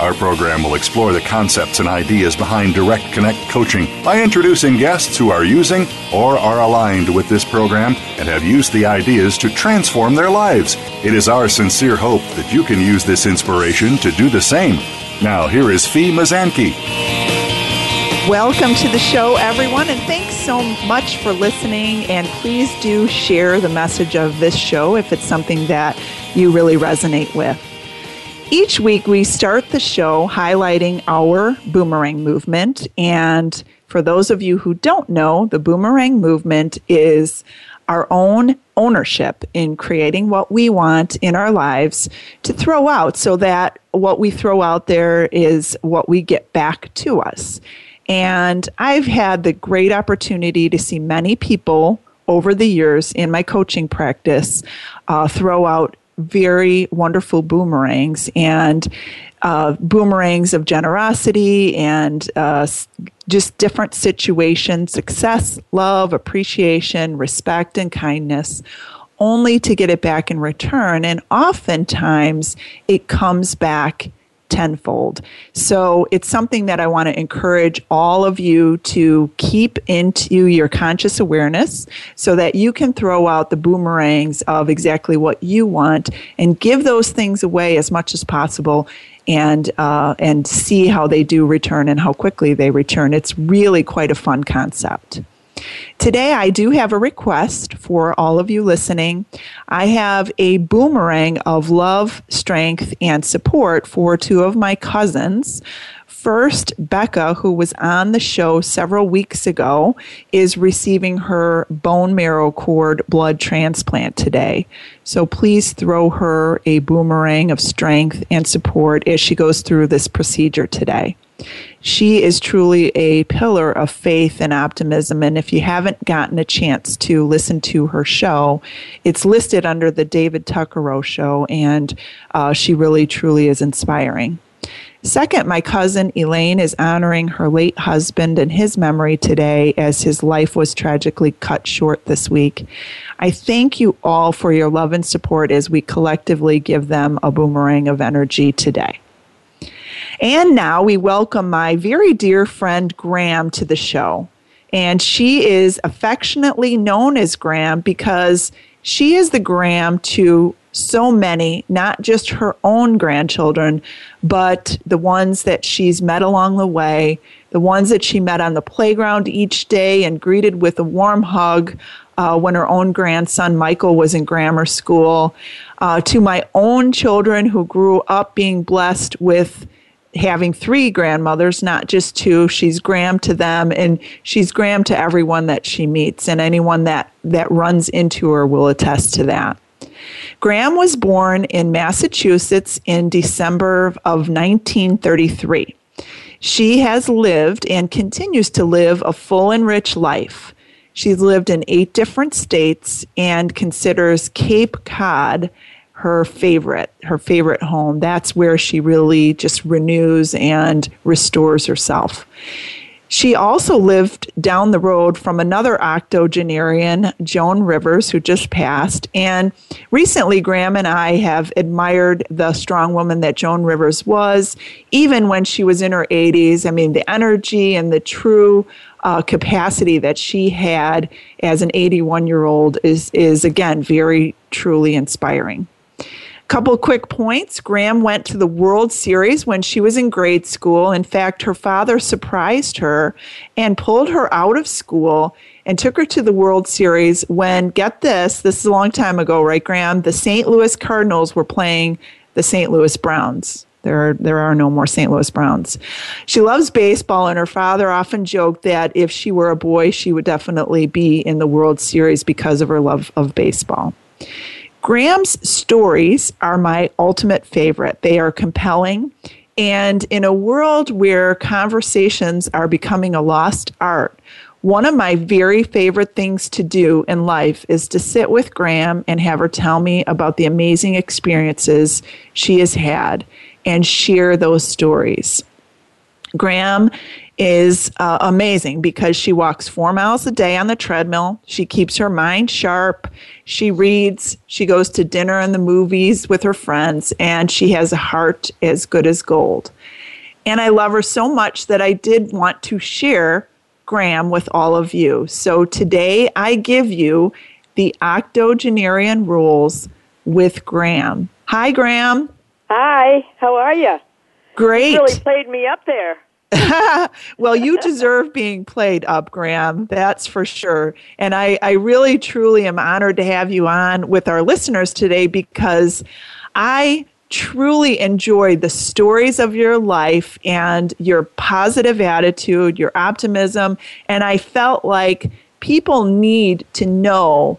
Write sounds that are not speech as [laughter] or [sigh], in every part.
Our program will explore the concepts and ideas behind Direct Connect coaching by introducing guests who are using or are aligned with this program and have used the ideas to transform their lives. It is our sincere hope that you can use this inspiration to do the same. Now, here is Fee Mazanke. Welcome to the show, everyone, and thanks so much for listening. And please do share the message of this show if it's something that you really resonate with. Each week, we start the show highlighting our boomerang movement. And for those of you who don't know, the boomerang movement is our own ownership in creating what we want in our lives to throw out so that what we throw out there is what we get back to us. And I've had the great opportunity to see many people over the years in my coaching practice uh, throw out very wonderful boomerangs and uh, boomerangs of generosity and uh, just different situations success, love, appreciation, respect, and kindness only to get it back in return. And oftentimes it comes back tenfold. So it's something that I want to encourage all of you to keep into your conscious awareness so that you can throw out the boomerangs of exactly what you want and give those things away as much as possible and uh, and see how they do return and how quickly they return. It's really quite a fun concept. Today, I do have a request for all of you listening. I have a boomerang of love, strength, and support for two of my cousins. First, Becca, who was on the show several weeks ago, is receiving her bone marrow cord blood transplant today. So please throw her a boomerang of strength and support as she goes through this procedure today she is truly a pillar of faith and optimism. And if you haven't gotten a chance to listen to her show, it's listed under the David Tuckerow Show, and uh, she really, truly is inspiring. Second, my cousin Elaine is honoring her late husband and his memory today as his life was tragically cut short this week. I thank you all for your love and support as we collectively give them a boomerang of energy today. And now we welcome my very dear friend Gram to the show. And she is affectionately known as Gram because she is the Gram to so many, not just her own grandchildren, but the ones that she's met along the way, the ones that she met on the playground each day and greeted with a warm hug uh, when her own grandson Michael was in grammar school, uh, to my own children who grew up being blessed with having three grandmothers, not just two. She's Gram to them, and she's Gram to everyone that she meets, and anyone that, that runs into her will attest to that. Gram was born in Massachusetts in December of 1933. She has lived and continues to live a full and rich life. She's lived in eight different states and considers Cape Cod her favorite, her favorite home. That's where she really just renews and restores herself. She also lived down the road from another octogenarian, Joan Rivers, who just passed. And recently, Gram and I have admired the strong woman that Joan Rivers was, even when she was in her 80s. I mean, the energy and the true uh, capacity that she had as an 81 year old is, is, again, very truly inspiring. Couple quick points. Gram went to the World Series when she was in grade school. In fact, her father surprised her and pulled her out of school and took her to the World Series when, get this, this is a long time ago, right, Gram? The St. Louis Cardinals were playing the St. Louis Browns. There are, there are no more St. Louis Browns. She loves baseball, and her father often joked that if she were a boy, she would definitely be in the World Series because of her love of baseball. Gram's stories are my ultimate favorite. They are compelling. And in a world where conversations are becoming a lost art, one of my very favorite things to do in life is to sit with Gram and have her tell me about the amazing experiences she has had and share those stories. Gram is uh, amazing because she walks four miles a day on the treadmill. She keeps her mind sharp. She reads. She goes to dinner and the movies with her friends, and she has a heart as good as gold. And I love her so much that I did want to share Gram with all of you. So today I give you the octogenarian rules with Gram. Hi, Gram. Hi, how are you? Great. You really played me up there. [laughs] well, you deserve being played up, Gram. That's for sure. And I, I really, truly am honored to have you on with our listeners today because I truly enjoyed the stories of your life and your positive attitude, your optimism. And I felt like people need to know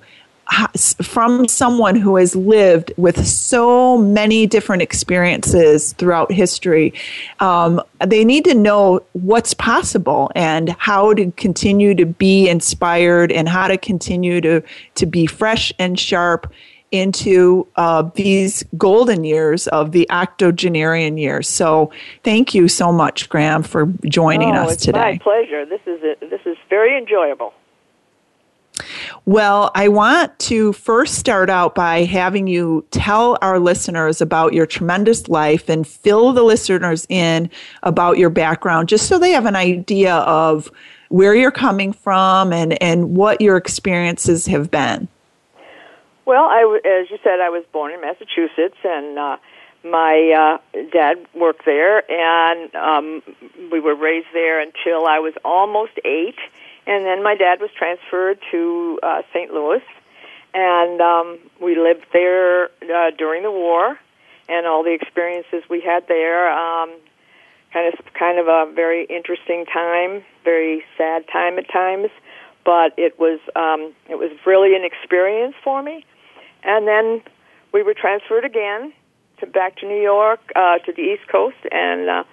from someone who has lived with so many different experiences throughout history, um, they need to know what's possible and how to continue to be inspired and how to continue to, to be fresh and sharp into uh, these golden years of the octogenarian years. So, thank you so much, Gram, for joining oh, us it's today. My pleasure. This is a, this is very enjoyable. Well, I want to first start out by having you tell our listeners about your tremendous life and fill the listeners in about your background just so they have an idea of where you're coming from and, and what your experiences have been. Well, I, as you said, I was born in Massachusetts, and uh, my uh, dad worked there, and um, we were raised there until I was almost eight and then my dad was transferred to uh, St. Louis, and um, we lived there uh, during the war, and all the experiences we had there. Um, kind of, kind of a very interesting time, very sad time at times, but it was, um, it was really an experience for me. And then we were transferred again to back to New York, uh, to the East Coast, and uh,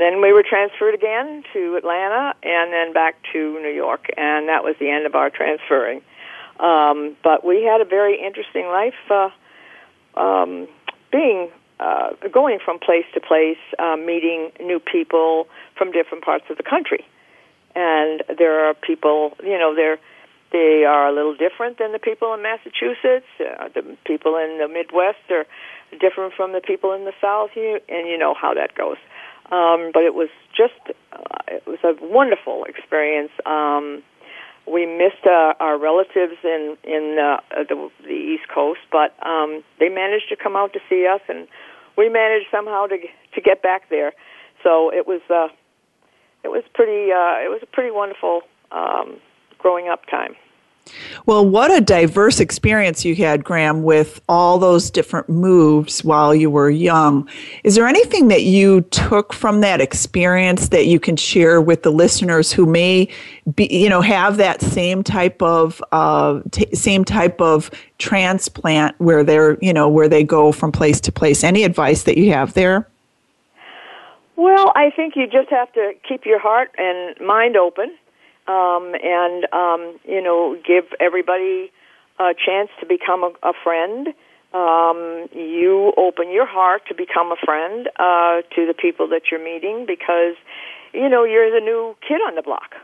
then we were transferred again to Atlanta and then back to New York, and that was the end of our transferring. Um, but we had a very interesting life, uh, um, being uh, going from place to place, uh, meeting new people from different parts of the country. And there are people, you know, they're they are a little different than the people in Massachusetts. Uh, the people in the Midwest are different from the people in the South, you, and you know how that goes. Um, but it was just uh, it was a wonderful experience. Um, we missed uh, our relatives in in uh, the, the East Coast, but um, they managed to come out to see us, and we managed somehow to to get back there. So it was uh, it was pretty uh, it was a pretty wonderful um, growing up time. Well, what a diverse experience you had, Gram, with all those different moves while you were young. Is there anything that you took from that experience that you can share with the listeners who may be, you know, have that same type of uh, t- same type of transplant where they're, you know, where they go from place to place? Any advice that you have there? Well, I think you just have to keep your heart and mind open um, and um, you know give everybody a chance to become a, a friend. Um, you open your heart to become a friend uh, to the people that you're meeting because you know you're the new kid on the block,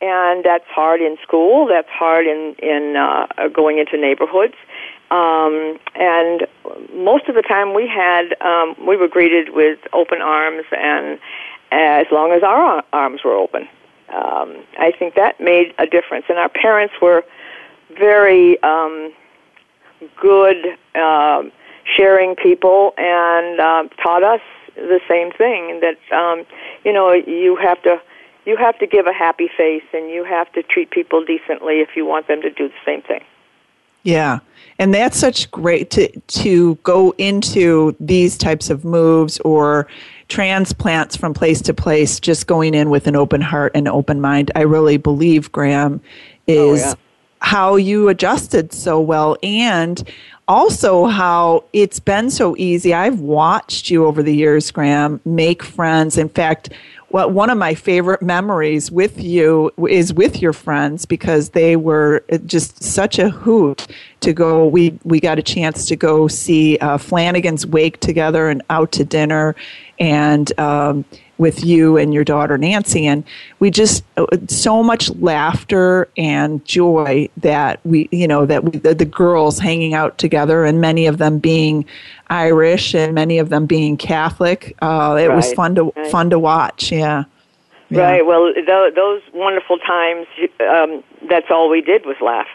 and that's hard in school. That's hard in in uh, going into neighborhoods. Um, and most of the time we had um, we were greeted with open arms and as long as our arms were open um, I think that made a difference. And our parents were very um, good uh, sharing people and uh, taught us the same thing that um, you know you have to you have to give a happy face and you have to treat people decently if you want them to do the same thing. Yeah. and that's such great to to go into these types of moves or transplants from place to place, just going in with an open heart and open mind. I really believe, Gram, is oh, yeah. how you adjusted so well and also how it's been so easy. I've watched you over the years, Gram, make friends. In fact, what one of my favorite memories with you is with your friends because they were just such a hoot to go. We we got a chance to go see uh, Flanagan's Wake together and out to dinner, and um, with you and your daughter Nancy, and we just uh, so much laughter and joy that we, you know, that we, the, the girls hanging out together, and many of them being Irish and many of them being Catholic. Uh, it right. was fun to right. fun to watch. Yeah. yeah. Right. Well, th- those wonderful times. Um, that's all we did was laugh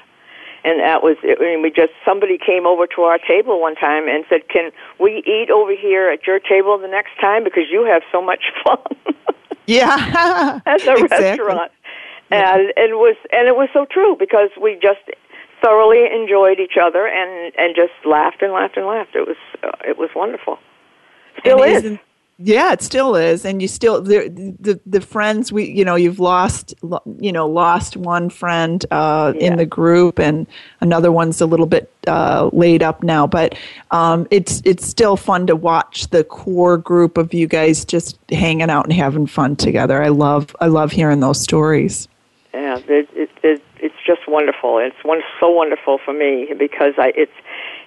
and that was I mean we just somebody came over to our table one time and said, "Can we eat over here at your table the next time because you have so much [laughs] fun?" yeah, [laughs] at the exactly. restaurant, and it was and it was so true because we just thoroughly enjoyed each other and and just laughed and laughed and laughed. It was uh, it was wonderful. Still is. Yeah, it still is, and you still the, the the friends we you know you've lost you know lost one friend uh, yeah. in the group, and another one's a little bit uh, laid up now. But um, it's it's still fun to watch the core group of you guys just hanging out and having fun together. I love I love hearing those stories. Yeah, it, it, it it's just wonderful. It's one so wonderful for me because I it's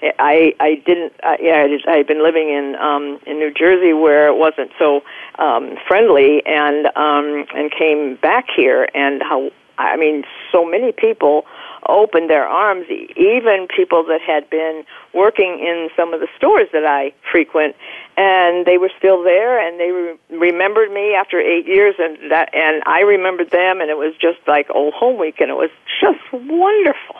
I I didn't uh, yeah I had been living in um in New Jersey where it wasn't so um friendly and um and came back here and how I mean so many people opened their arms even people that had been working in some of the stores that I frequent and they were still there and they re- remembered me after 8 years and that and I remembered them and it was just like old home week and it was just wonderful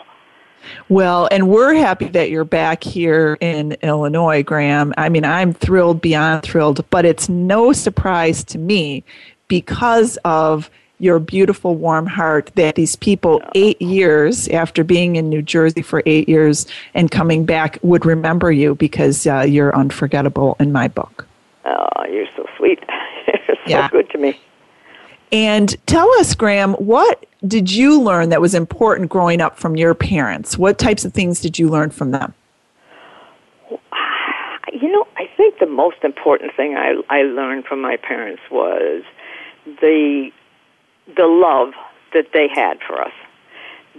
well, and we're happy that you're back here in Illinois, Gram. I mean, I'm thrilled beyond thrilled, but it's no surprise to me because of your beautiful, warm heart that these people, eight years after being in New Jersey for eight years and coming back, would remember you because uh, you're unforgettable in my book. Oh, you're so sweet. [laughs] you're so yeah. good to me. And tell us, Gram, what did you learn that was important growing up from your parents? What types of things did you learn from them? You know, I think the most important thing I, I learned from my parents was the the love that they had for us,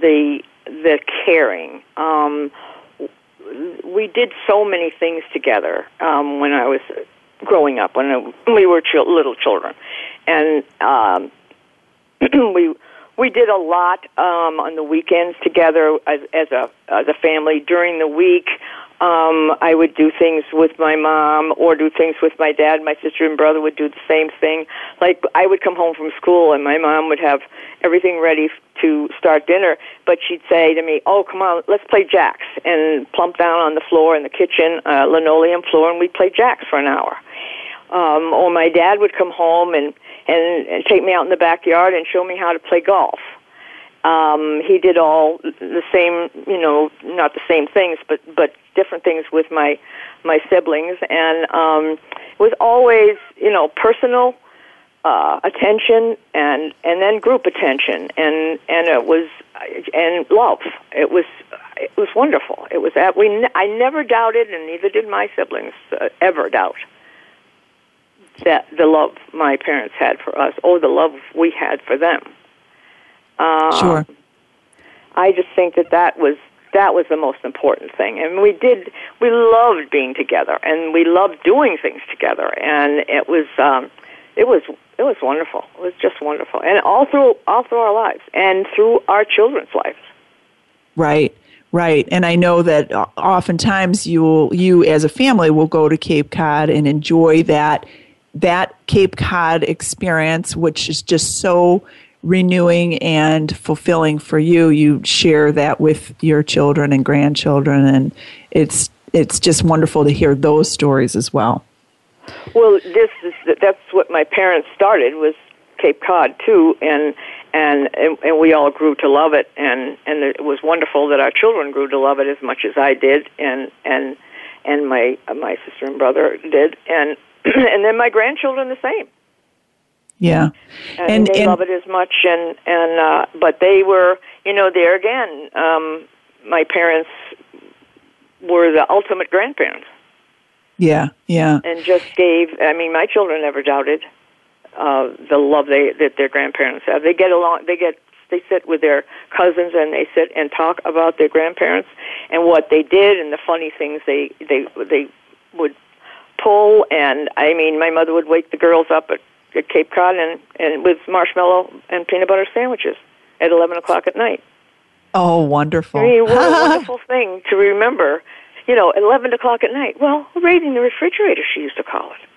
the the caring. Um, we did so many things together um, when I was growing up, when we were ch- little children, and um, [clears throat] we we did a lot um, on the weekends together as, as a as a family. During the week, um, I would do things with my mom or do things with my dad. My sister and brother would do the same thing. Like I would come home from school and my mom would have everything ready to start dinner, but she'd say to me, "Oh, come on, let's play jacks," and plump down on the floor in the kitchen, uh, linoleum floor, and we'd play jacks for an hour. Um, or my dad would come home and and, take me out in the backyard and show me how to play golf. Um, he did all the same, you know, not the same things, but but different things with my my siblings, and um, it was always, you know, personal uh, attention and and then group attention, and and it was and love. It was it was wonderful. It was that we I never doubted, and neither did my siblings uh, ever doubt that the love my parents had for us, or the love we had for them. Uh, sure. I just think that that was that was the most important thing, and we did. We loved being together, and we loved doing things together, and it was um, it was it was wonderful. It was just wonderful, and all through all through our lives, and through our children's lives. Right. Right, and I know that oftentimes you you as a family will go to Cape Cod and enjoy that that Cape Cod experience, which is just so renewing and fulfilling for you. You share that with your children and grandchildren, and it's it's just wonderful to hear those stories as well. Well, this is that's what my parents started was Cape Cod too, and and, and we all grew to love it, and and it was wonderful that our children grew to love it as much as I did, and and and my my sister and brother did, and [clears throat] and then my grandchildren the same. Yeah, and, and they and, love it as much, and and uh, but they were, you know, there again. Um, my parents were the ultimate grandparents. Yeah, yeah. And just gave. I mean, my children never doubted uh, the love they that their grandparents have. They get along. They get. They sit with their cousins and they sit and talk about their grandparents and what they did and the funny things they they they would pull. And I mean, my mother would wake the girls up at, at Cape Cod and and with marshmallow and peanut butter sandwiches at eleven o'clock at night. Oh, wonderful! I mean, what a [laughs] wonderful thing to remember you know, 11 o'clock at night. Well, raiding the refrigerator, she used to call it.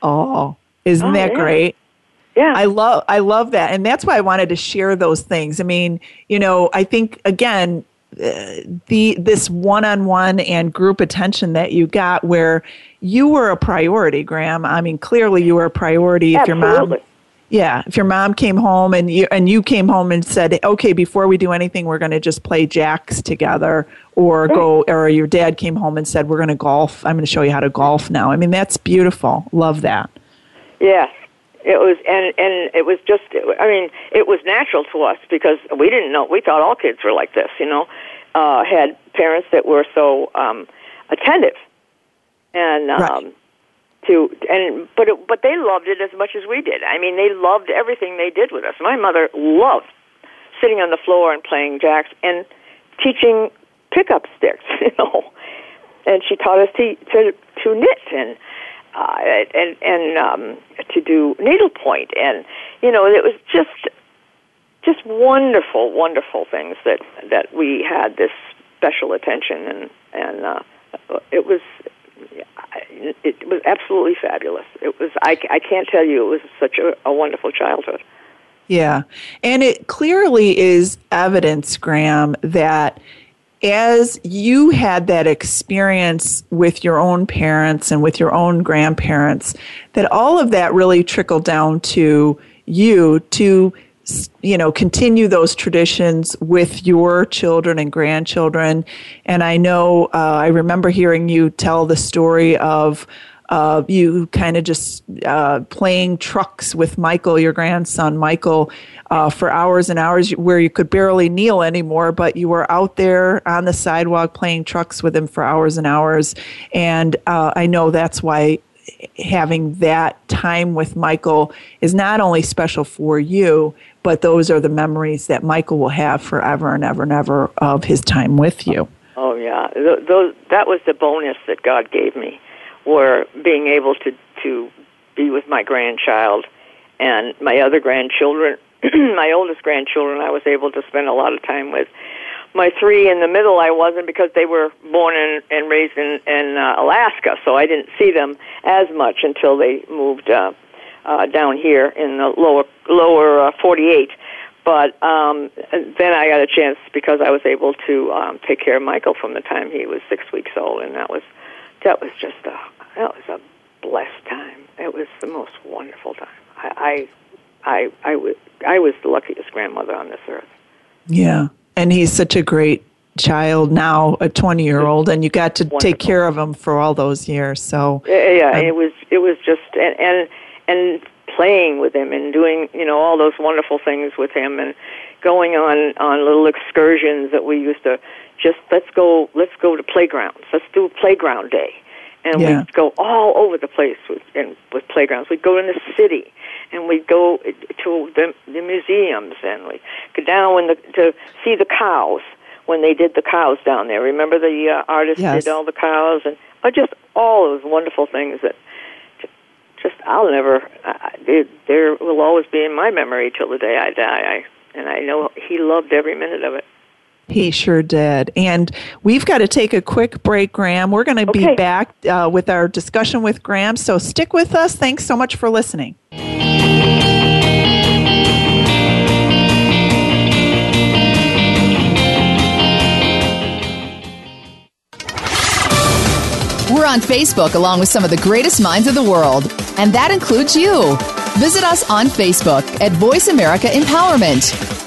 Oh, isn't oh, that yeah. great? Yeah. I love I love that. And that's why I wanted to share those things. I mean, you know, I think again uh, the this one-on-one and group attention that you got where you were a priority, Gram. I mean, clearly you were a priority if Absolutely. your mom yeah, if your mom came home and you and you came home and said, "Okay, before we do anything, we're going to just play jacks together," or go, or your dad came home and said, "We're going to golf. I'm going to show you how to golf now." I mean, that's beautiful. Love that. Yeah, it was, and and it was just. I mean, it was natural to us because we didn't know. We thought all kids were like this. You know, uh, had parents that were so um, attentive, and um, right to and but it, but they loved it as much as we did. I mean, they loved everything they did with us. My mother loved sitting on the floor and playing jacks and teaching pickup sticks, [laughs] you know. And she taught us to to, to knit and uh, and and um, to do needlepoint, and you know, it was just just wonderful, wonderful things that that we had this special attention and and uh, it was it was absolutely fabulous. It was I, I can't tell you it was such a, a wonderful childhood. Yeah, and it clearly is evidence, Gram, that as you had that experience with your own parents and with your own grandparents, that all of that really trickled down to you to you know continue those traditions with your children and grandchildren and i know uh, i remember hearing you tell the story of uh, you kind of just uh, playing trucks with Michael, your grandson, Michael, uh, for hours and hours where you could barely kneel anymore, but you were out there on the sidewalk playing trucks with him for hours and hours. And uh, I know that's why having that time with Michael is not only special for you, but those are the memories that Michael will have forever and ever and ever of his time with you. Oh yeah, those, that was the bonus that God gave me, were being able to to be with my grandchild and my other grandchildren. [clears throat] my oldest grandchildren, I was able to spend a lot of time with. My three in the middle, I wasn't because they were born and, and raised in, in uh, Alaska, so I didn't see them as much until they moved uh, uh, down here in the lower lower uh, 48. But um, then I got a chance because I was able to um, take care of Michael from the time he was six weeks old, and that was that was just a that was a blessed time. It was the most wonderful time. I I I, I, was, I was the luckiest grandmother on this earth. Yeah, and he's such a great child now, a 20 year old, and you got to Wonderful. take care of him for all those years. So yeah, yeah um, it was it was just and, and and playing with him and doing you know all those wonderful things with him and going on on little excursions that we used to just let's go let's go to playgrounds let's do a playground day and Yeah. we'd go all over the place with and with playgrounds we'd go in the city and we'd go to the the museums and we go down when the to see the cows when they did the cows down there remember the uh, artist Yes. did all the cows and uh, just all those wonderful things that just I'll never. Uh, there will always be in my memory till the day I die. I and I know he loved every minute of it. He sure did. And we've got to take a quick break, Gram. We're going to Okay. be back uh, with our discussion with Gram. So stick with us. Thanks so much for listening. We're on Facebook along with some of the greatest minds of the world, and that includes you. Visit us on Facebook at Voice America Empowerment.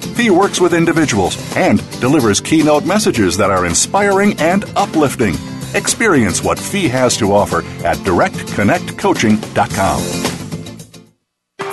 Fee works with individuals and delivers keynote messages that are inspiring and uplifting. Experience what Fee has to offer at directconnectcoaching.com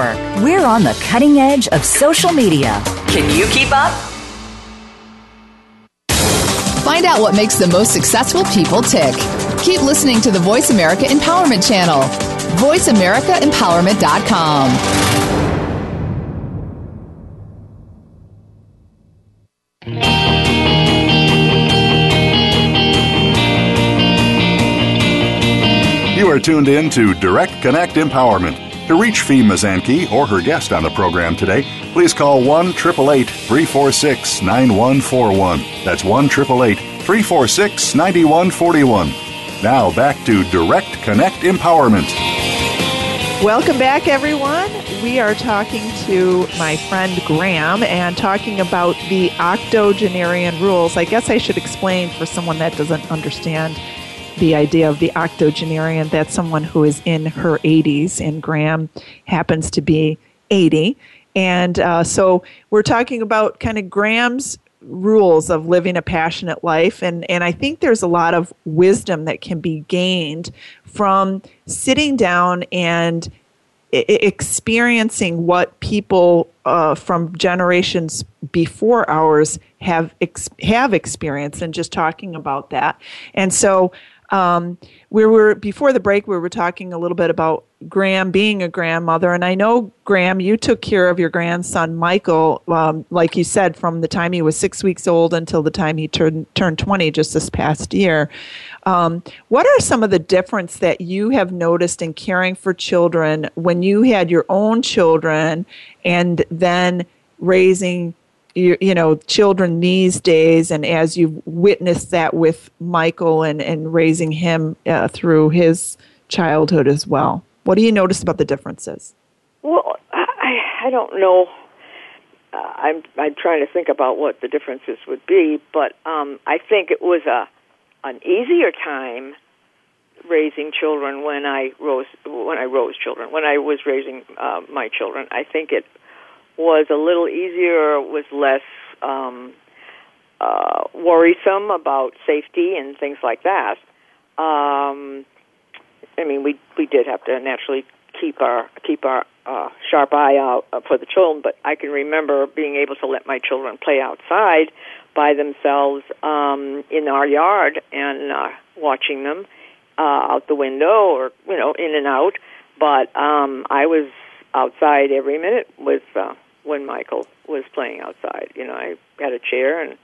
Network. We're on the cutting edge of social media. Can you keep up? Find out what makes the most successful people tick. Keep listening to the Voice America Empowerment Channel. VoiceAmericaEmpowerment.com. You are tuned in to Direct Connect Empowerment to reach Fee Mazanke or her guest on the program today, please call 1 346 9141. That's 1 346 9141. Now back to Direct Connect Empowerment. Welcome back, everyone. We are talking to my friend Gram and talking about the octogenarian rules. I guess I should explain for someone that doesn't understand the idea of the octogenarian. That's someone who is in her 80s, and Gram happens to be 80. And uh, so we're talking about kind of Gram's rules of living a passionate life. And, and I think there's a lot of wisdom that can be gained from sitting down and experiencing what people uh, from generations before ours have ex- have experienced and just talking about that. And so um, we were before the break. We were talking a little bit about Gram being a grandmother, and I know Gram, you took care of your grandson Michael, um, like you said, from the time he was six weeks old until the time he turned turned twenty, just this past year. Um, what are some of the difference that you have noticed in caring for children when you had your own children, and then raising you, you know children these days and as you've witnessed that with michael and, and raising him uh, through his childhood as well what do you notice about the differences? Well i i don't know. Uh, i'm i'm trying to think about what the differences would be but um i think it was a an easier time raising children when i rose when i rose children when i was raising uh, my children. I think it was a little easier, was less um, uh, worrisome about safety and things like that. Um, I mean, we we did have to naturally keep our keep our uh, sharp eye out for the children, but I can remember being able to let my children play outside by themselves um, in our yard and uh, watching them uh, out the window or you know in and out. But um, I was outside every minute with uh, when Michael was playing outside. You know, I had a chair and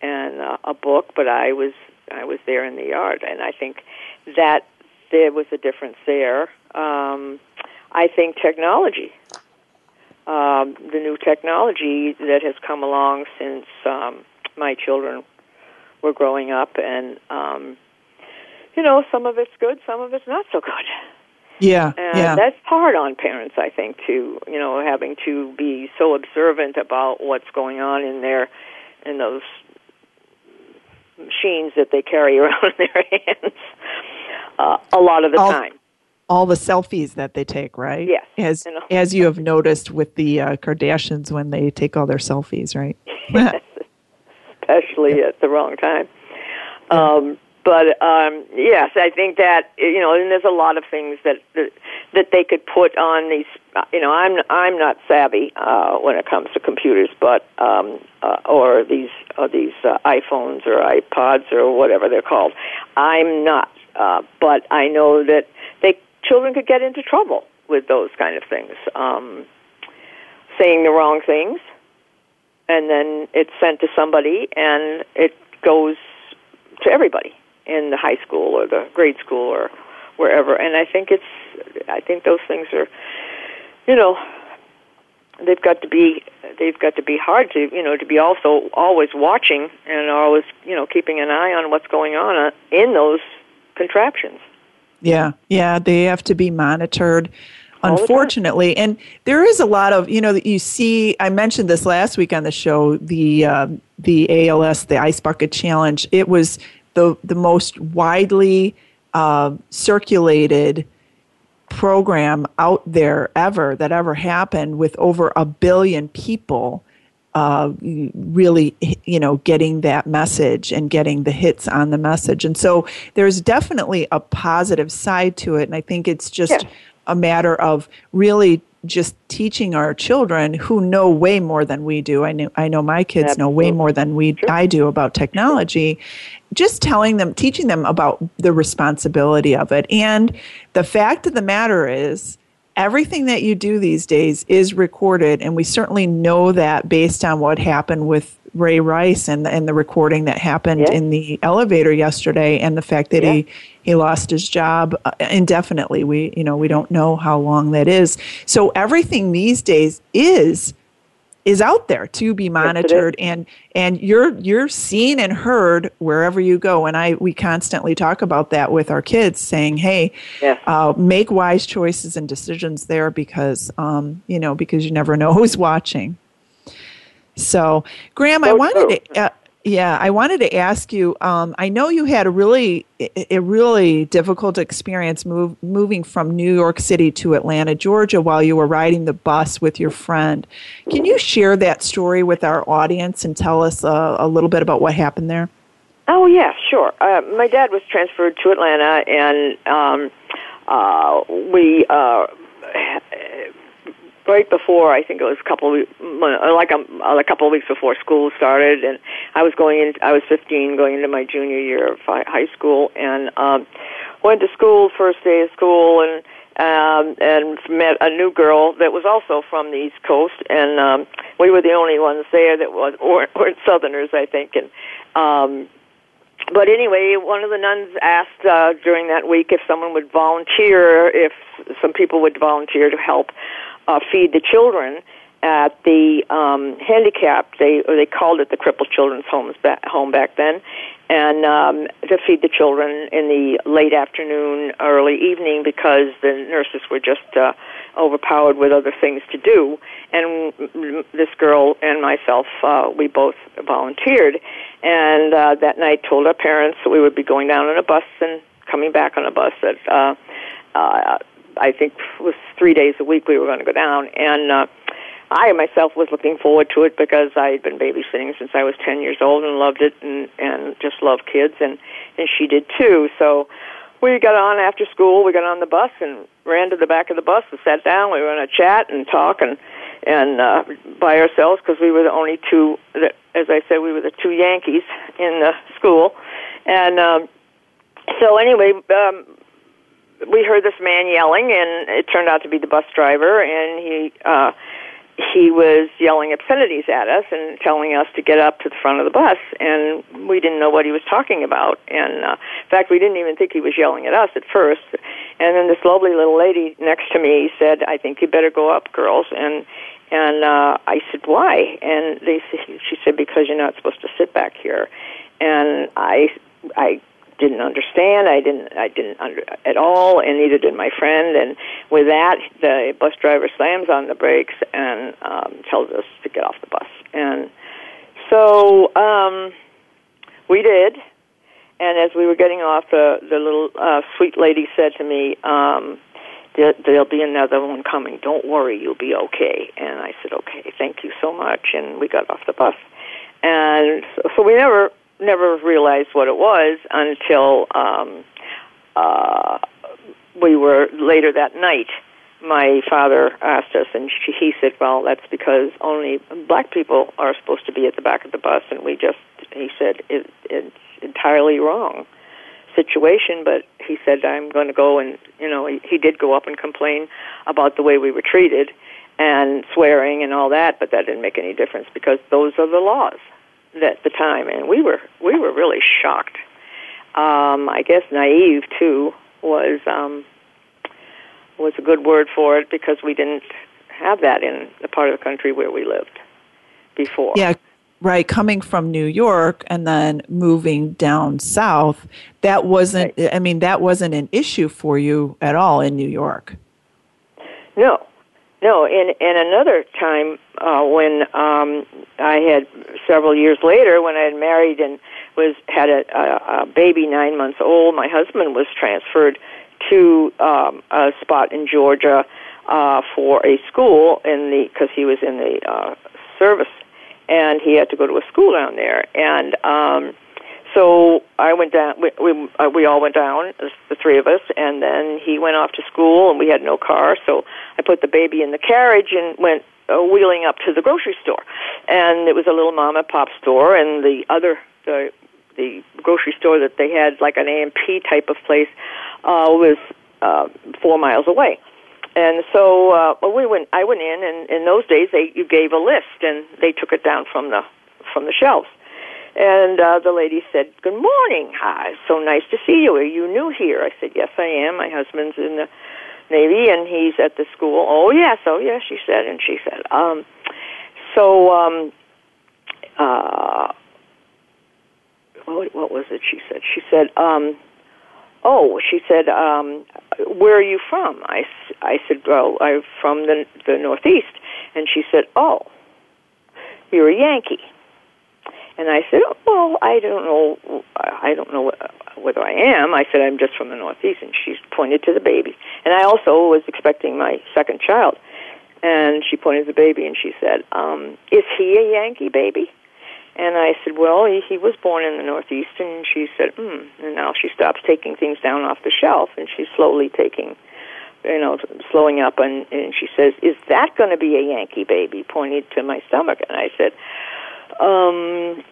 and uh, a book, but I was I was there in the yard, and I think that there was a difference there. Um, I think technology, um, the new technology that has come along since um, my children were growing up, and um, you know, some of it's good, some of it's not so good. Yeah, and yeah. that's hard on parents, I think, to you know having to be so observant about what's going on in their in those machines that they carry [laughs] around in their hands uh, a lot of the all, time. All the selfies that they take, right? Yes. As you know. as you have noticed with the uh, Kardashians when they take all their selfies, right? [laughs] yes, especially [laughs] at the wrong time. Um, but um, yes, I think that you know, and there's a lot of things that that, they could put on these. You know, I'm I'm not savvy uh, when it comes to computers, but um, uh, or these uh, these uh, iPhones or iPods or whatever they're called. I'm not, uh, but I know that they children could get into trouble with those kind of things, um, saying the wrong things, and then it's sent to somebody, and it goes to everybody in the high school or the grade school or wherever. And I think it's, I think those things are, you know, they've got to be, they've got to be hard to, you know, to be also always watching and always, you know, keeping an eye on what's going on uh, in those contraptions. Yeah, yeah, they have to be monitored unfortunately and there is a lot of you know that you see i mentioned this last week on the show the uh, the als the ice bucket challenge it was the the most widely uh, circulated program out there ever that ever happened with over a billion people uh, really you know getting that message and getting the hits on the message and so there's definitely a positive side to it and i think it's just yeah. a matter of really just teaching our children who know way more than we do. I know I know my kids Absolutely. know way more than we sure. I do about technology. Just telling them, teaching them about the responsibility of it. And the fact of the matter is everything that you do these days is recorded and we certainly know that based on what happened with Ray Rice and the, and the recording that happened yeah. in the elevator yesterday, and the fact that yeah. he he lost his job uh, indefinitely. We you know we don't know how long that is. So everything these days is is out there to be monitored yes, and and you're you're seen and heard wherever you go and i we constantly talk about that with our kids saying hey yes. uh, make wise choices and decisions there because um, you know because you never know who's watching so, Gram, so I wanted to. Uh, yeah, I wanted to ask you. Um, I know you had a really, a really difficult experience move, moving from New York City to Atlanta, Georgia, while you were riding the bus with your friend. Can you share that story with our audience and tell us uh, a little bit about what happened there? Oh yeah, sure. Uh, my dad was transferred to Atlanta, and um, uh, we uh, right before I think it was a couple of, like a, a couple of weeks before school started, and I was going in. I was 15, going into my junior year of high school, and um, went to school first day of school, and um, and met a new girl that was also from the East Coast, and um, we were the only ones there that was or, or Southerners, I think, and. Um, but anyway, one of the nuns asked uh, during that week if someone would volunteer, if some people would volunteer to help uh, feed the children at the um, handicapped. They or they called it the crippled children's homes back, home back then, and um, to feed the children in the late afternoon, early evening because the nurses were just uh, overpowered with other things to do. And this girl and myself, uh, we both volunteered, and uh, that night told our parents that we would be going down on a bus and coming back on a bus at. Uh, uh, I think it was three days a week we were going to go down, and uh, I myself was looking forward to it because I had been babysitting since I was ten years old and loved it and and just loved kids, and and she did too. So we got on after school. We got on the bus and ran to the back of the bus and sat down. We were going to chat and talk and and uh, by ourselves because we were the only two that, as I said, we were the two Yankees in the school, and. um so anyway, um, we heard this man yelling, and it turned out to be the bus driver, and he uh, he was yelling obscenities at us and telling us to get up to the front of the bus, and we didn't know what he was talking about. And uh, in fact, we didn't even think he was yelling at us at first. And then this lovely little lady next to me said, "I think you better go up, girls." And and uh, I said, "Why?" And they she said, "Because you're not supposed to sit back here." And I I didn't understand. I didn't. I didn't under at all, and neither did my friend. And with that, the bus driver slams on the brakes and um, tells us to get off the bus. And so um, we did. And as we were getting off, the the little uh, sweet lady said to me, um, there, "There'll be another one coming. Don't worry, you'll be okay." And I said, "Okay, thank you so much." And we got off the bus. And so, so we never never realized what it was until um, uh, we were later that night. My father asked us, and she, he said, "Well, that's because only black people are supposed to be at the back of the bus," and we just, he said, it, it's entirely wrong situation. But he said, "I'm going to go," and you know, he, he did go up and complain about the way we were treated and swearing and all that, but that didn't make any difference because those are the laws at the time, and we were we were really shocked. Um, I guess naive too was um, was a good word for it because we didn't have that in the part of the country where we lived before. Yeah, right. Coming from New York and then moving down south, that wasn't. Right. I mean, that wasn't an issue for you at all in New York. No, no. And and another time uh, when um, I had several years later when I had married and was had a, a, a baby nine months old, my husband was transferred to um, a spot in Georgia uh, for a school in the because he was in the uh, service and he had to go to a school down there and um, so I went down. We we, uh, we all went down, the three of us, and then he went off to school, and we had no car. So I put the baby in the carriage and went uh, wheeling up to the grocery store, and it was a little mom and pop store, and the other the the grocery store that they had, like an A&P type of place, uh, was uh, four miles away. And so uh, we went. I went in, and in those days, they you gave a list, and they took it down from the from the shelves. And uh, the lady said, "Good morning. Hi, so nice to see you. Are you new here?" I said, "Yes, I am. My husband's in the Navy, and he's at the school." "Oh yes, oh yes," she said, and she said, um, "So, um, uh, what, what was it?" She said, "She said." Um, oh, she said, um, where are you from? I, I said, well, I'm from the, the Northeast. And she said, oh, you're a Yankee. And I said, oh, well, I don't know, I don't know whether I am. I said, I'm just from the Northeast. And she pointed to the baby. And I also was expecting my second child. And she pointed to the baby and she said, um, is he a Yankee baby? And I said, well, he, he was born in the Northeast. And she said, hmm. And now she stops taking things down off the shelf, and she's slowly taking, you know, slowing up. And, and she says, is that going to be a Yankee baby? Pointed to my stomach. And I said, um,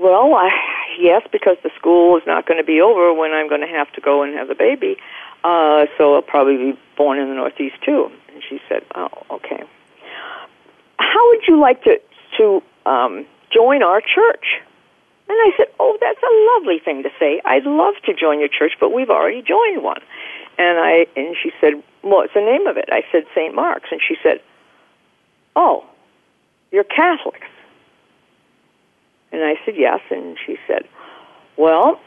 well, I, yes, because the school is not going to be over when I'm going to have to go and have the baby. Uh, so I'll probably be born in the Northeast too. And she said, oh, okay. How would you like to to um, join our church. And I said, Oh, that's a lovely thing to say. I'd love to join your church, but we've already joined one. And I and she said, What's the name of it? I said, St. Mark's. And she said, Oh, you're Catholics. And I said, Yes. And she said, Well,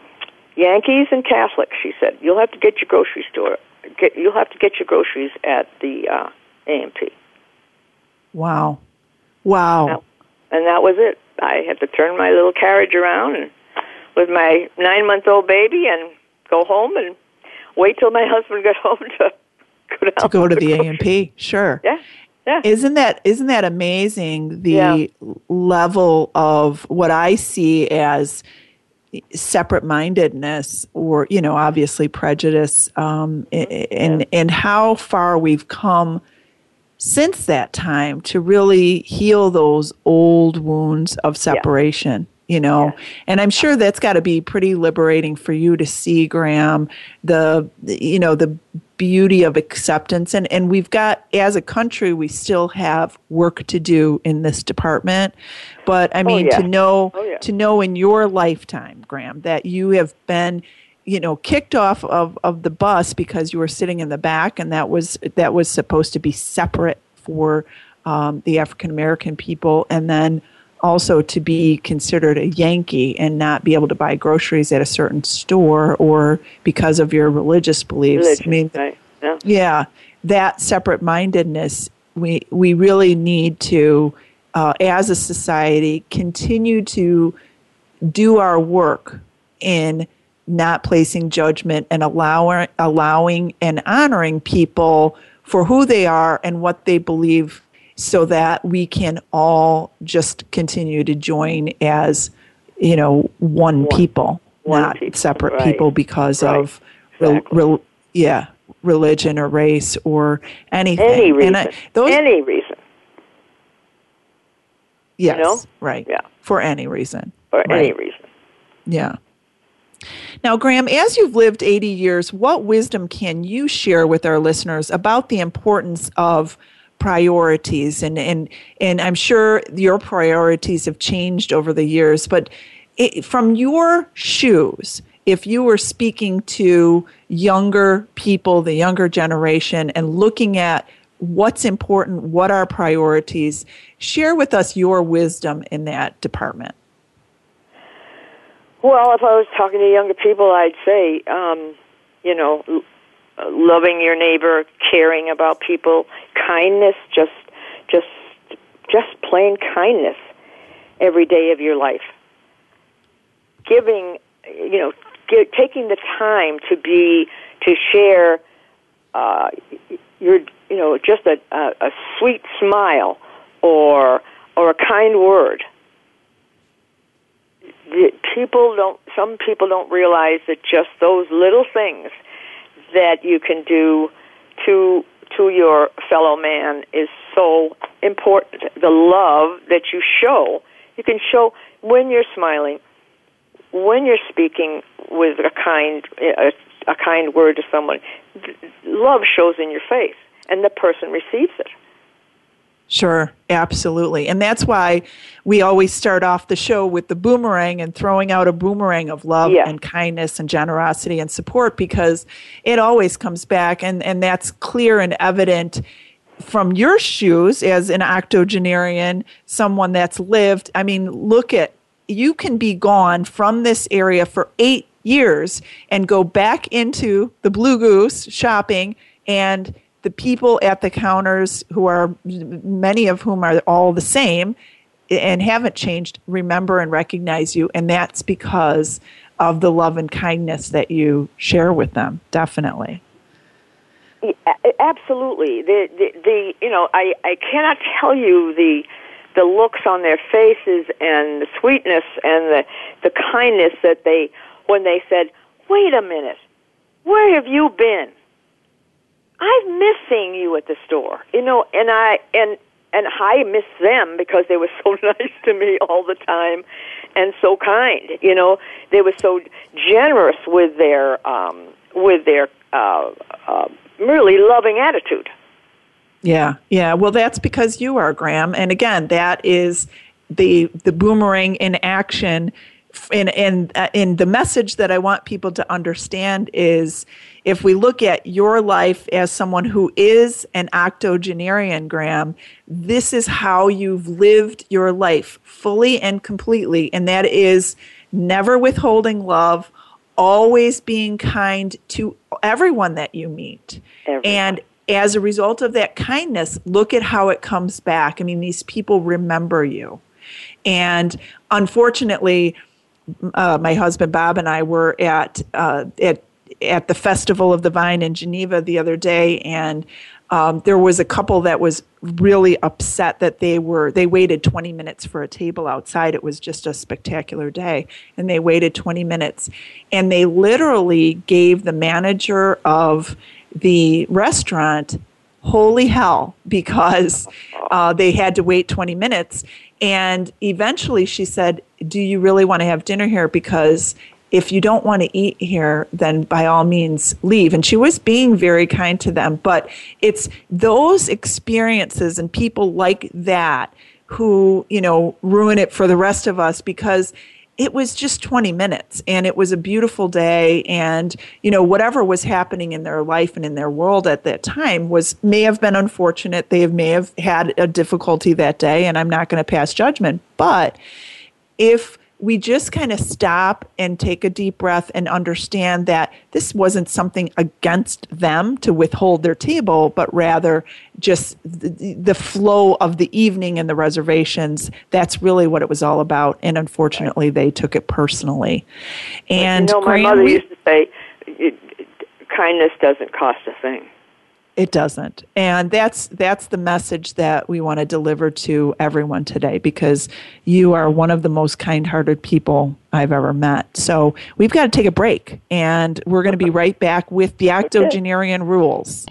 Yankees and Catholics, she said, you'll have to get your grocery store. Get, you'll have to get your groceries at the uh, A&P. Wow. Wow. and that was it. I had to turn my little carriage around and with my nine month old baby and go home and wait till my [laughs] husband got home to go to go to the A&P. Sure. Yeah. Yeah. Isn't that isn't that amazing the yeah. level of what I see as separate mindedness or you know obviously prejudice um, mm-hmm. and yeah. and how far we've come since that time to really heal those old wounds of separation. You know yeah. and i'm sure that's got to be pretty liberating for you to see Gram the you know the beauty of acceptance and and we've got as a country we still have work to do in this department but i oh, mean oh, yeah. to know oh, yeah. to know in your lifetime Gram that you have been you know kicked off of, of the bus because you were sitting in the back and that was that was supposed to be separate for um, the African American people and then also to be considered a Yankee and not be able to buy groceries at a certain store or because of your religious beliefs. Religion, I mean, right. yeah. yeah, that separate mindedness we we really need to uh, as a society continue to do our work in not placing judgment and allowing, allowing and honoring people for who they are and what they believe so that we can all just continue to join as you know, one, One. people, One not people, separate right. people because Right. of, Exactly. rel- yeah, religion or race or anything. Any reason. And I, those, Any reason. yes, know? right. Yeah. For any reason. For any reason. Yeah. Now, Gram, as you've lived 80 years, what wisdom can you share with our listeners about the importance of priorities? And, and, and I'm sure your priorities have changed over the years, but it, from your shoes, if you were speaking to younger people, the younger generation, and looking at what's important, what are priorities, share with us your wisdom in that department. Well, if I was talking to younger people, I'd say, um, you know, loving your neighbor, caring about people, kindness, just, just, just plain kindness every day of your life. Giving, you know, gi- taking the time to be, to share, uh, your, you know, just a, a, a sweet smile or, or a kind word the people don't some people don't realize that just those little things that you can do to to your fellow man is so important. The love that you show you can show when you're smiling when you're speaking with a kind a, a kind word to someone love shows in your face and the person receives it Sure, absolutely. And that's why we always start off the show with the boomerang and throwing out a boomerang of love Yeah. and kindness and generosity and support because it always comes back and, and that's clear and evident from your shoes as an octogenarian, someone that's lived. I mean, look at you can be gone from this area for eight years and go back into the Blue Goose shopping and the people at the counters who are many of whom are all the same and haven't changed remember and recognize you and that's because of the love and kindness that you share with them definitely Yeah, absolutely. The, the the you know I I cannot tell you the the looks on their faces and the sweetness and the the kindness that they when they said, "Wait a minute, where have you been? I've missed seeing you at the store." You know, and I and and I miss them because they were [laughs] so nice to me all the time and so kind. You know, they were so generous with their um, with their uh, uh, really loving attitude. Yeah, yeah. Well, that's because you are Gram, and again, that is the the boomerang in action. And and uh, and the message that I want people to understand is, if we look at your life as someone who is an octogenarian, Gram, this is how you've lived your life fully and completely, and that is never withholding love, always being kind to everyone that you meet, Everyone. and as a result of that kindness, look at how it comes back. I mean, these people remember you. And unfortunately, uh, my husband Bob and I were at uh, at at the Festival of the Vine in Geneva the other day, and um, there was a couple that was really upset that they were they waited 20 minutes for a table outside. It was just a spectacular day, and they waited 20 minutes, and they literally gave the manager of the restaurant holy hell because uh, they had to wait 20 minutes. And eventually she said, Do you really want to have dinner here? Because if you don't want to eat here, then by all means leave. And she was being very kind to them. But it's those experiences and people like that who, you know, ruin it for the rest of us because it was just 20 minutes and it was a beautiful day and you know whatever was happening in their life and in their world at that time was may have been unfortunate they may have had a difficulty that day and i'm not going to pass judgment but if we just kind of stop and take a deep breath and understand that this wasn't something against them to withhold their table, but rather just the, the flow of the evening and the reservations. That's really what it was all about. And unfortunately, they took it personally. And you know, my Gram, mother used to say, kindness doesn't cost a thing. It doesn't. And that's that's the message that we want to deliver to everyone today because you are one of the most kind-hearted people I've ever met. So, we've got to take a break and we're going to be right back with the octogenarian rules.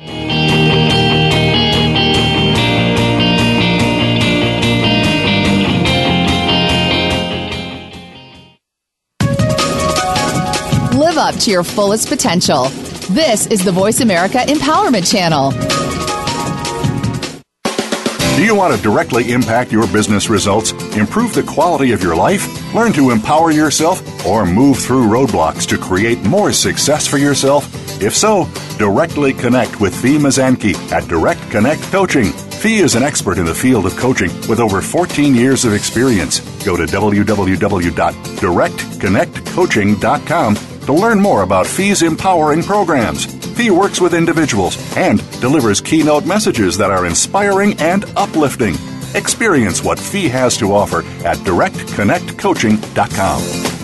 Live up to your fullest potential. This is the Voice America Empowerment Channel. Do you want to directly impact your business results, improve the quality of your life, learn to empower yourself, or move through roadblocks to create more success for yourself? If so, directly connect with Fee Mazanke at Direct Connect Coaching. Fee is an expert in the field of coaching with over 14 years of experience. Go to www.directconnectcoaching.com to learn more about Fee's empowering programs. Fee works with individuals and delivers keynote messages that are inspiring and uplifting. Experience what Fee has to offer at directconnectcoaching.com.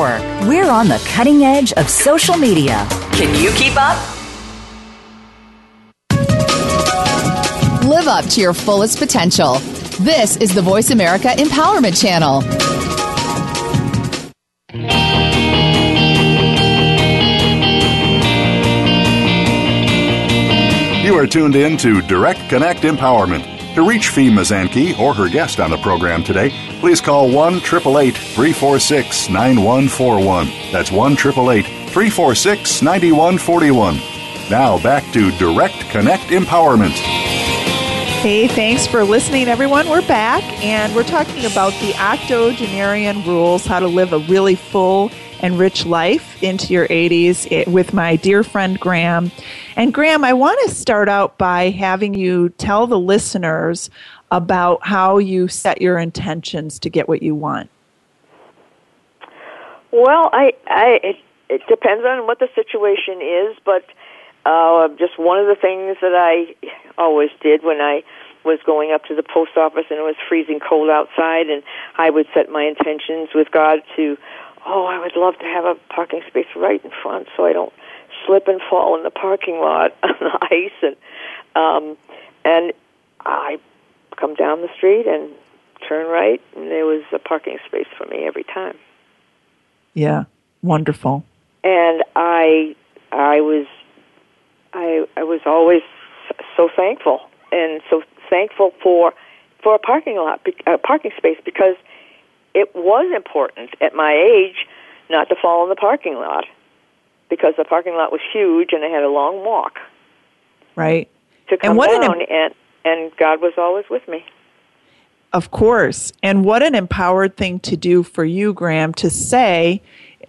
We're on the cutting edge of social media. Can you keep up? Live up to your fullest potential. This is the Voice America Empowerment Channel. You are tuned in to Direct Connect Empowerment. To reach Fee Mazanke or her guest on the program today, please call 1 888 346 9141. That's 1 888 346 9141. Now back to Direct Connect Empowerment. Hey, thanks for listening, everyone. We're back and we're talking about the octogenarian rules, how to live a really full and rich life into your 80s eh, with my dear friend Gram. And Gram, I want to start out by having you tell the listeners about how you set your intentions to get what you want. Well, I, I it, it depends on what the situation is, but uh, just one of the things that I always did when I was going up to the post office and it was freezing cold outside, and I would set my intentions with God to oh, I would love to have a parking space right in front so I don't slip and fall in the parking lot [laughs] on the ice and um and I come down the street and turn right and there was a parking space for me every time. Yeah, wonderful. And I I was I I was always so thankful and so thankful for for a parking lot a parking space because it was important at my age not to fall in the parking lot because the parking lot was huge and I had a long walk. Right. To come and what down an, and and God was always with me. Of course. And what an empowered thing to do for you, Gram, to say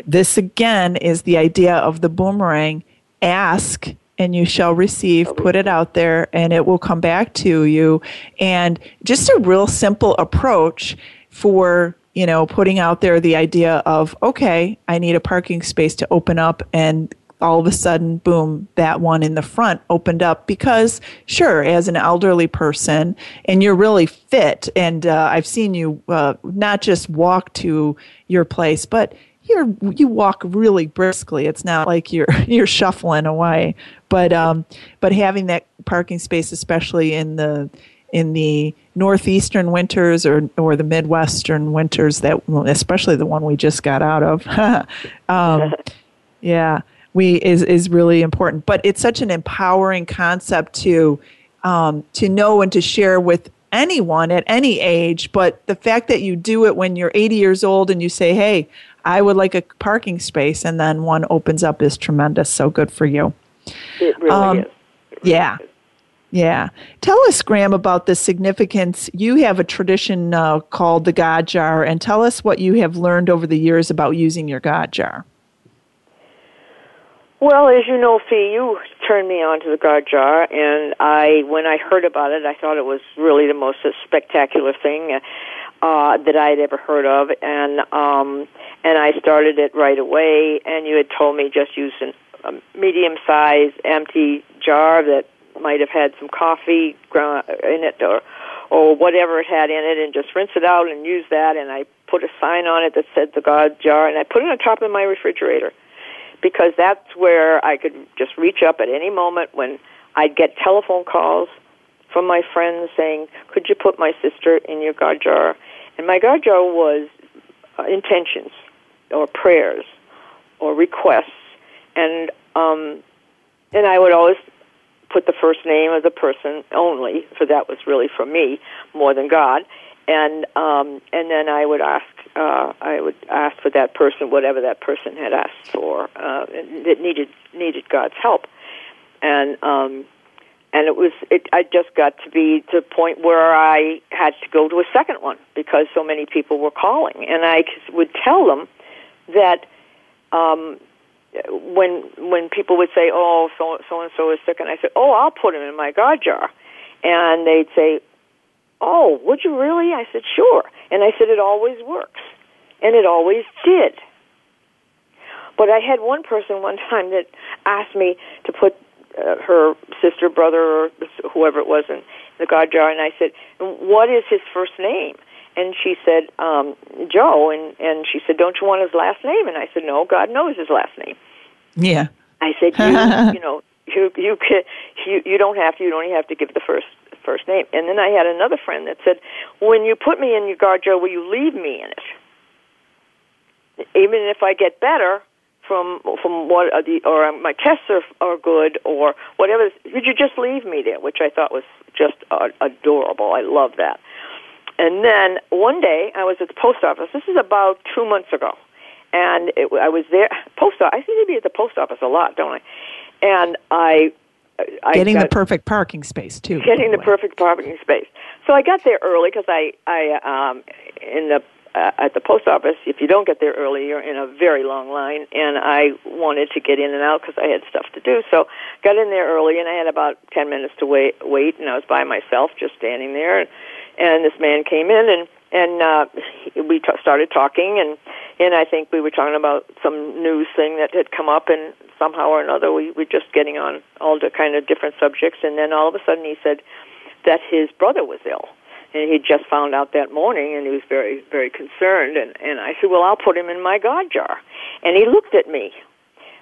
this again is the idea of the boomerang ask and you shall receive. Put it out there and it will come back to you. And just a real simple approach for you know, putting out there the idea of, okay, I need a parking space to open up and all of a sudden, boom, that one in the front opened up because, sure, as an elderly person, and you're really fit, and uh, I've seen you uh, not just walk to your place, but you're you walk really briskly. It's not like you're [laughs] you're shuffling away, but um, but having that parking space, especially in the in the northeastern winters or or the midwestern winters that especially the one we just got out of [laughs] um, yeah we is is really important but it's such an empowering concept to um, to know and to share with anyone at any age but the fact that you do it when you're 80 years old and you say hey i would like a parking space and then one opens up is tremendous so good for you it really um, is it really yeah is. Yeah. Tell us, Gram, about the significance. You have a tradition uh, called the God jar, and tell us what you have learned over the years about using your God jar. Well, as you know, Fee, you turned me on to the God jar, and I, when I heard about it, I thought it was really the most spectacular thing uh, that I had ever heard of, and um, and I started it right away. And you had told me just use an, a medium-sized empty jar that might have had some coffee in it, or or whatever it had in it, and just rinse it out and use that. And I put a sign on it that said the God jar, and I put it on top of my refrigerator because that's where I could just reach up at any moment when I'd get telephone calls from my friends saying, "Could you put my sister in your God jar?" And my God jar was uh, intentions or prayers or requests, and um, and I would always put the first name of the person only, for that was really for me more than God, and um, and then I would ask uh, I would ask for that person whatever that person had asked for uh, that needed needed God's help, and um, and it was it I just got to be to the point where I had to go to a second one because so many people were calling, and I would tell them that. Um, when when people would say, "Oh, so so and so is sick," and I said, "Oh, I'll put him in my God jar," and they'd say, Oh, would you really? I said, Sure. And I said, It always works. And it always did. But I had one person one time that asked me to put uh, her sister, brother, or whoever it was in the God jar, and I said, What is his first name? And she said, um, Joe. And, and she said, Don't you want his last name? And I said, No, God knows his last name. Yeah. I said, You, [laughs] you know, you you can, you you don't have to. You only have to give the first first name. And then I had another friend that said, "When you put me in your God jar, will you leave me in it? Even if I get better from from what are the or my tests are are good or whatever, would you just leave me there?" Which I thought was just uh, adorable. I love that. And then one day I was at the post office. This is about two months ago, and it, I was there. Post office. I seem to be at the post office a lot, don't I? And I I getting got, the perfect parking space too. Getting the, the perfect parking space. So I got there early because I I um in the uh, at the post office. If you don't get there early, you're in a very long line, and I wanted to get in and out because I had stuff to do. So got in there early, and I had about ten minutes to wait. Wait, and I was by myself, just standing there, and, and this man came in and and uh, we t- started talking, and and I think we were talking about some news thing that had come up, and somehow or another we were just getting on all the kind of different subjects, and then all of a sudden he said that his brother was ill, and he just found out that morning, and he was very very concerned, and and I said, well, I'll put him in my God jar, and he looked at me,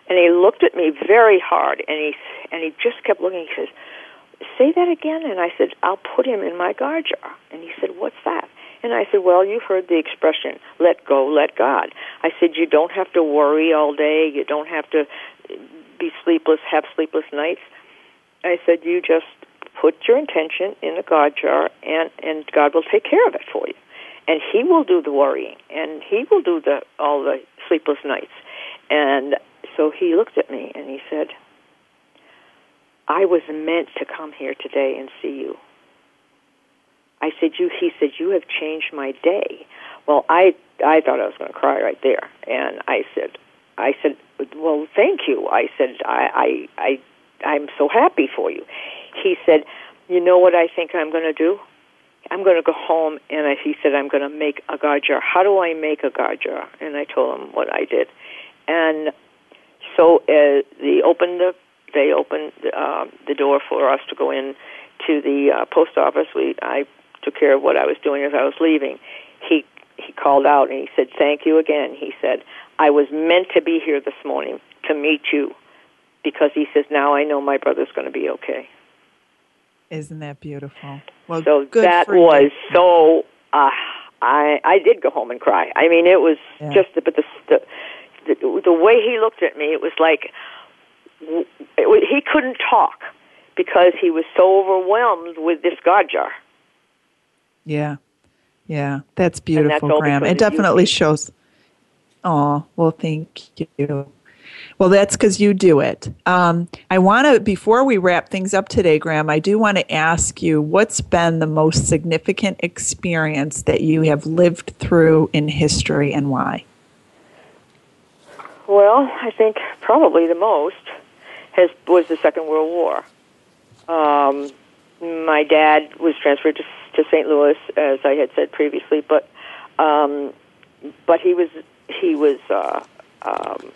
and he looked at me very hard, and he and he just kept looking. He says. Say that again, and I said, "I'll put him in my God jar." And he said, "What's that?" And I said, Well, you've heard the expression, let go, let God. I said, You don't have to worry all day. You don't have to be sleepless, have sleepless nights. I said, You just put your intention in the God jar, and, and God will take care of it for you. And He will do the worrying, and He will do the all the sleepless nights. And so he looked at me and he said, I was meant to come here today and see you. I said, "You." He said, "You have changed my day." Well, I I thought I was going to cry right there, and I said, "I said, well, thank you." I said, "I I I I'm so happy for you." He said, "You know what I think I'm going to do? I'm going to go home." And I, he said, "I'm going to make a God jar. How do I make a God jar?" And I told him what I did, and so uh, they opened the they opened uh, the door for us to go in to the uh, post office. We I took care of what I was doing as I was leaving. He he called out and he said, "Thank you again." He said, "I was meant to be here this morning to meet you because he says now I know my brother's going to be okay." Isn't that beautiful? Well, so good that was you. so. Uh, I I did go home and cry. I mean, it was Yeah. just but the, the the the way he looked at me, it was like it, he couldn't talk because he was so overwhelmed with this God jar. Yeah. Yeah. That's that's beautiful, all Gram. It definitely shows. Oh, well, thank you. Well, that's because you do it. Um, I want to, before we wrap things up today, Gram, I do want to ask you what's been the most significant experience that you have lived through in history and why? Well, I think probably the most has was the Second World War. Um, my dad was transferred to, to St. Louis, as I had said previously, but um, but he was he was uh, um,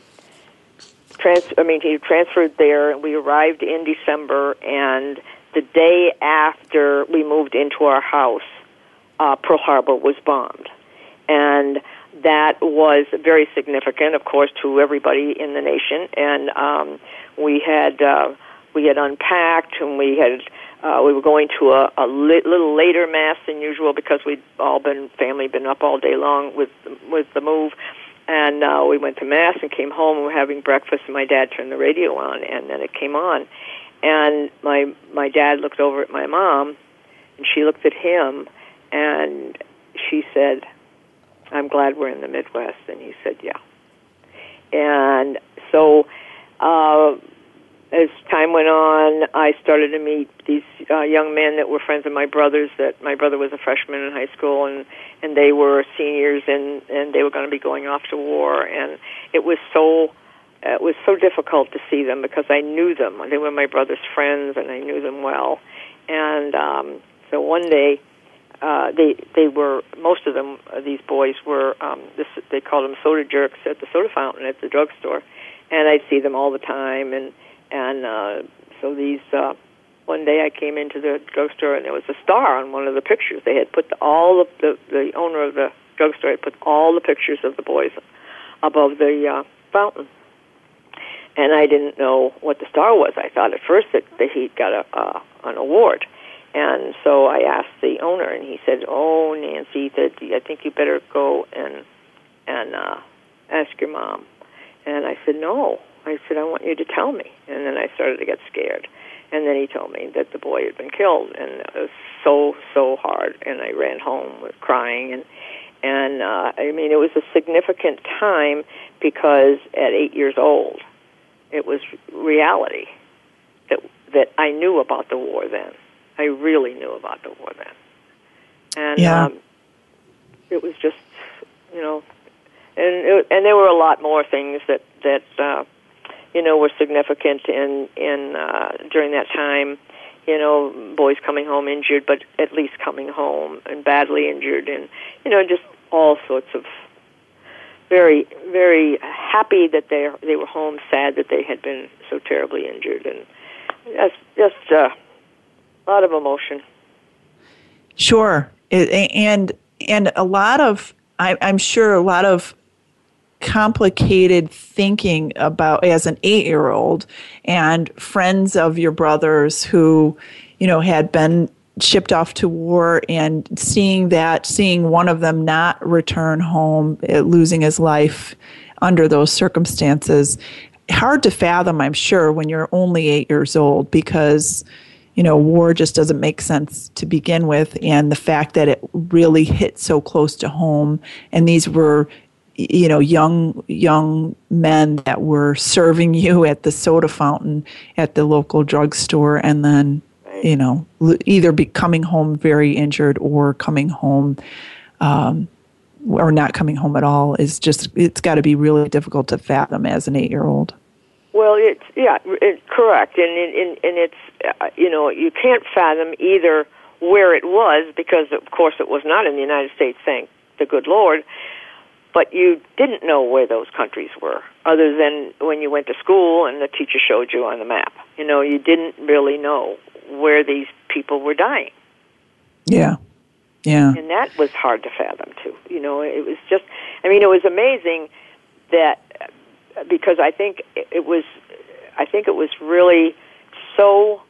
trans. I mean, he transferred there, and we arrived in December, and the day after we moved into our house, uh, Pearl Harbor was bombed, and that was very significant, of course, to everybody in the nation. And um, we had uh, we had unpacked, and we had uh, we were going to a, a li- little later mass than usual because we'd all been family been up all day long with with the move. And uh, we went to mass and came home. and We were having breakfast, and my dad turned the radio on, and then it came on, and my my dad looked over at my mom, and she looked at him, and she said, "I'm glad we're in the Midwest." And he said, "Yeah." And so, uh, as time went on, I started to meet these uh, young men that were friends of my brother's. That my brother was a freshman in high school, and and they were seniors, and and they were going to be going off to war, and it was so it was so difficult to see them because I knew them. They were my brother's friends, and I knew them well. And um, so one day, uh, they they were most of them. Uh, these boys were um, this, they called them soda jerks at the soda fountain at the drugstore, and I'd see them all the time. And and uh, so these. Uh, one day I came into the drugstore and there was a star on one of the pictures. They had put all of the the owner of the drugstore had put all the pictures of the boys above the uh, fountain and I didn't know what the star was. I thought at first that, that he got a uh, an award, and so I asked the owner, and he said, "Oh, Nancy, that I think you better go and and uh, ask your mom." And I said, "No." I said, "I want you to tell me." And then I started to get scared, and then he told me that the boy had been killed, and it was so so hard. And I ran home with crying, and and uh, I mean it was a significant time because at eight years old it was reality that that I knew about the war then. I really knew about the war then, and yeah. um, it was just you know, and it, and there were a lot more things that that uh, you know were significant in in uh, during that time. You know, boys coming home injured, but at least coming home and badly injured, and you know, just all sorts of very very happy that they they were home, sad that they had been so terribly injured, and just just uh, a lot of emotion. Sure, and and a lot of I, I'm sure a lot of complicated thinking about as an eight year old and friends of your brothers who you know had been shipped off to war and seeing that, seeing one of them not return home, eh, losing his life under those circumstances, hard to fathom, I'm sure, when you're only eight years old because, you know, war just doesn't make sense to begin with. And the fact that it really hit so close to home, and these were you know young young men that were serving [laughs] you at the soda fountain at the local drugstore and then you know, either be coming home very injured or coming home, um, or not coming home at all is just, it's got to be really difficult to fathom as an eight year old. Well, it's, yeah, it's correct. And, and, and it's, uh, you know, you can't fathom either where it was because, of course, it was not in the United States, thank the good Lord but you didn't know where those countries were other than when you went to school and the teacher showed you on the map you know you didn't really know where these people were dying. Yeah. Yeah. And that was hard to fathom too. You know, it was just I mean it was amazing that because I think it was I think it was really so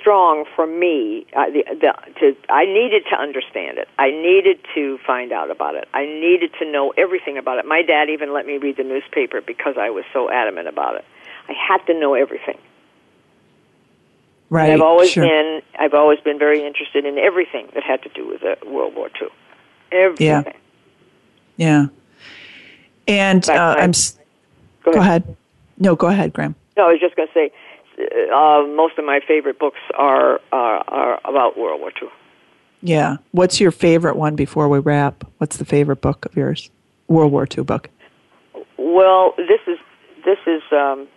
strong for me. Uh, the, the, to, I needed to understand it. I needed to find out about it. I needed to know everything about it. My dad even let me read the newspaper because I was so adamant about it. I had to know everything. Right. And I've always sure. been I've always been very interested in everything that had to do with uh, World War II. Everything. Yeah. Yeah. And fact, uh, I'm. Go Go ahead. ahead. No, go ahead, Gram. No, I was just going to say, uh, most of my favorite books are, are are about World War II. Yeah. What's your favorite one before we wrap? What's the favorite book of yours? World War II book. well, this is this is um,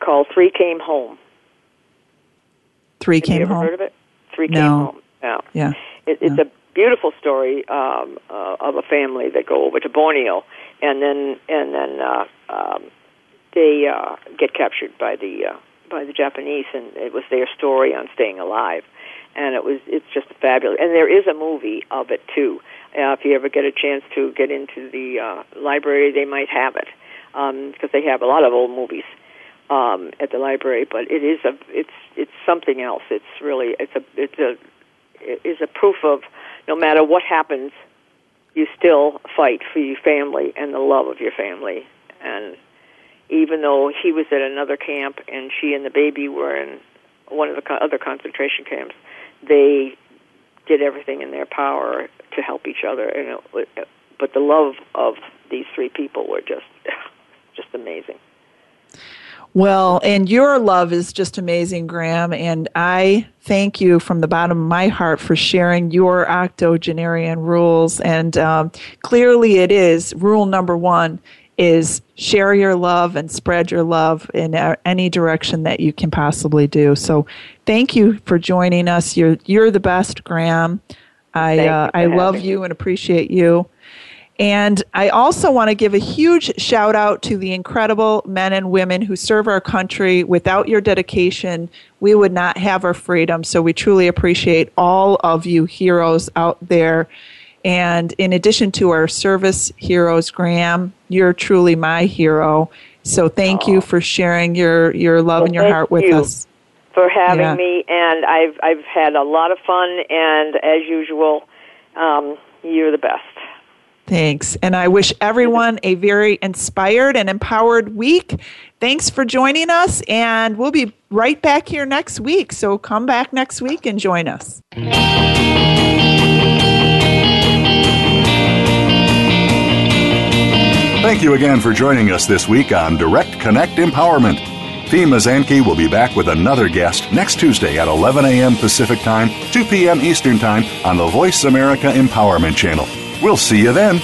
called Three Came Home. Three Have came you ever home. heard of it? Three No. Came Home. Yeah. Yeah. It, it's a beautiful story um, uh, of a family that go over to Borneo, and then and then uh, um, they uh, get captured by the uh, by the Japanese, and it was their story on staying alive, and it was it's just fabulous. And there is a movie of it too. Uh, if you ever get a chance to get into the uh, library, they might have it because they have a lot of old movies um, at the library. But it is a it's it's something else. It's really it's a it's a it is a proof of no matter what happens, you still fight for your family and the love of your family. And even though he was at another camp and she and the baby were in one of the other concentration camps, they did everything in their power to help each other. And it, but the love of these three people were just [sighs] just amazing. Well, and your love is just amazing, Gram. And I thank you from the bottom of my heart for sharing your octogenarian rules. And um, clearly, it is rule number one is share your love and spread your love in any direction that you can possibly do. So, thank you for joining us. You're you're the best, Gram. I uh, I love you and appreciate you. And I also want to give a huge shout out to the incredible men and women who serve our country. Without your dedication, we would not have our freedom. So we truly appreciate all of you heroes out there. And in addition to our service heroes, Gram, you're truly my hero. So thank you for sharing your, your love Well, and your heart with you. us. for having Yeah. me, and I've I've had a lot of fun, and as usual, um, you're the best. Thanks. And I wish everyone a very inspired and empowered week. Thanks for joining us. And we'll be right back here next week. So come back next week and join us. Thank you again for joining us this week on Direct Connect Empowerment. Fee Mazanke will be back with another guest next Tuesday at 11 a.m. Pacific Time, 2 p.m. Eastern Time on the Voice America Empowerment Channel. We'll see you then.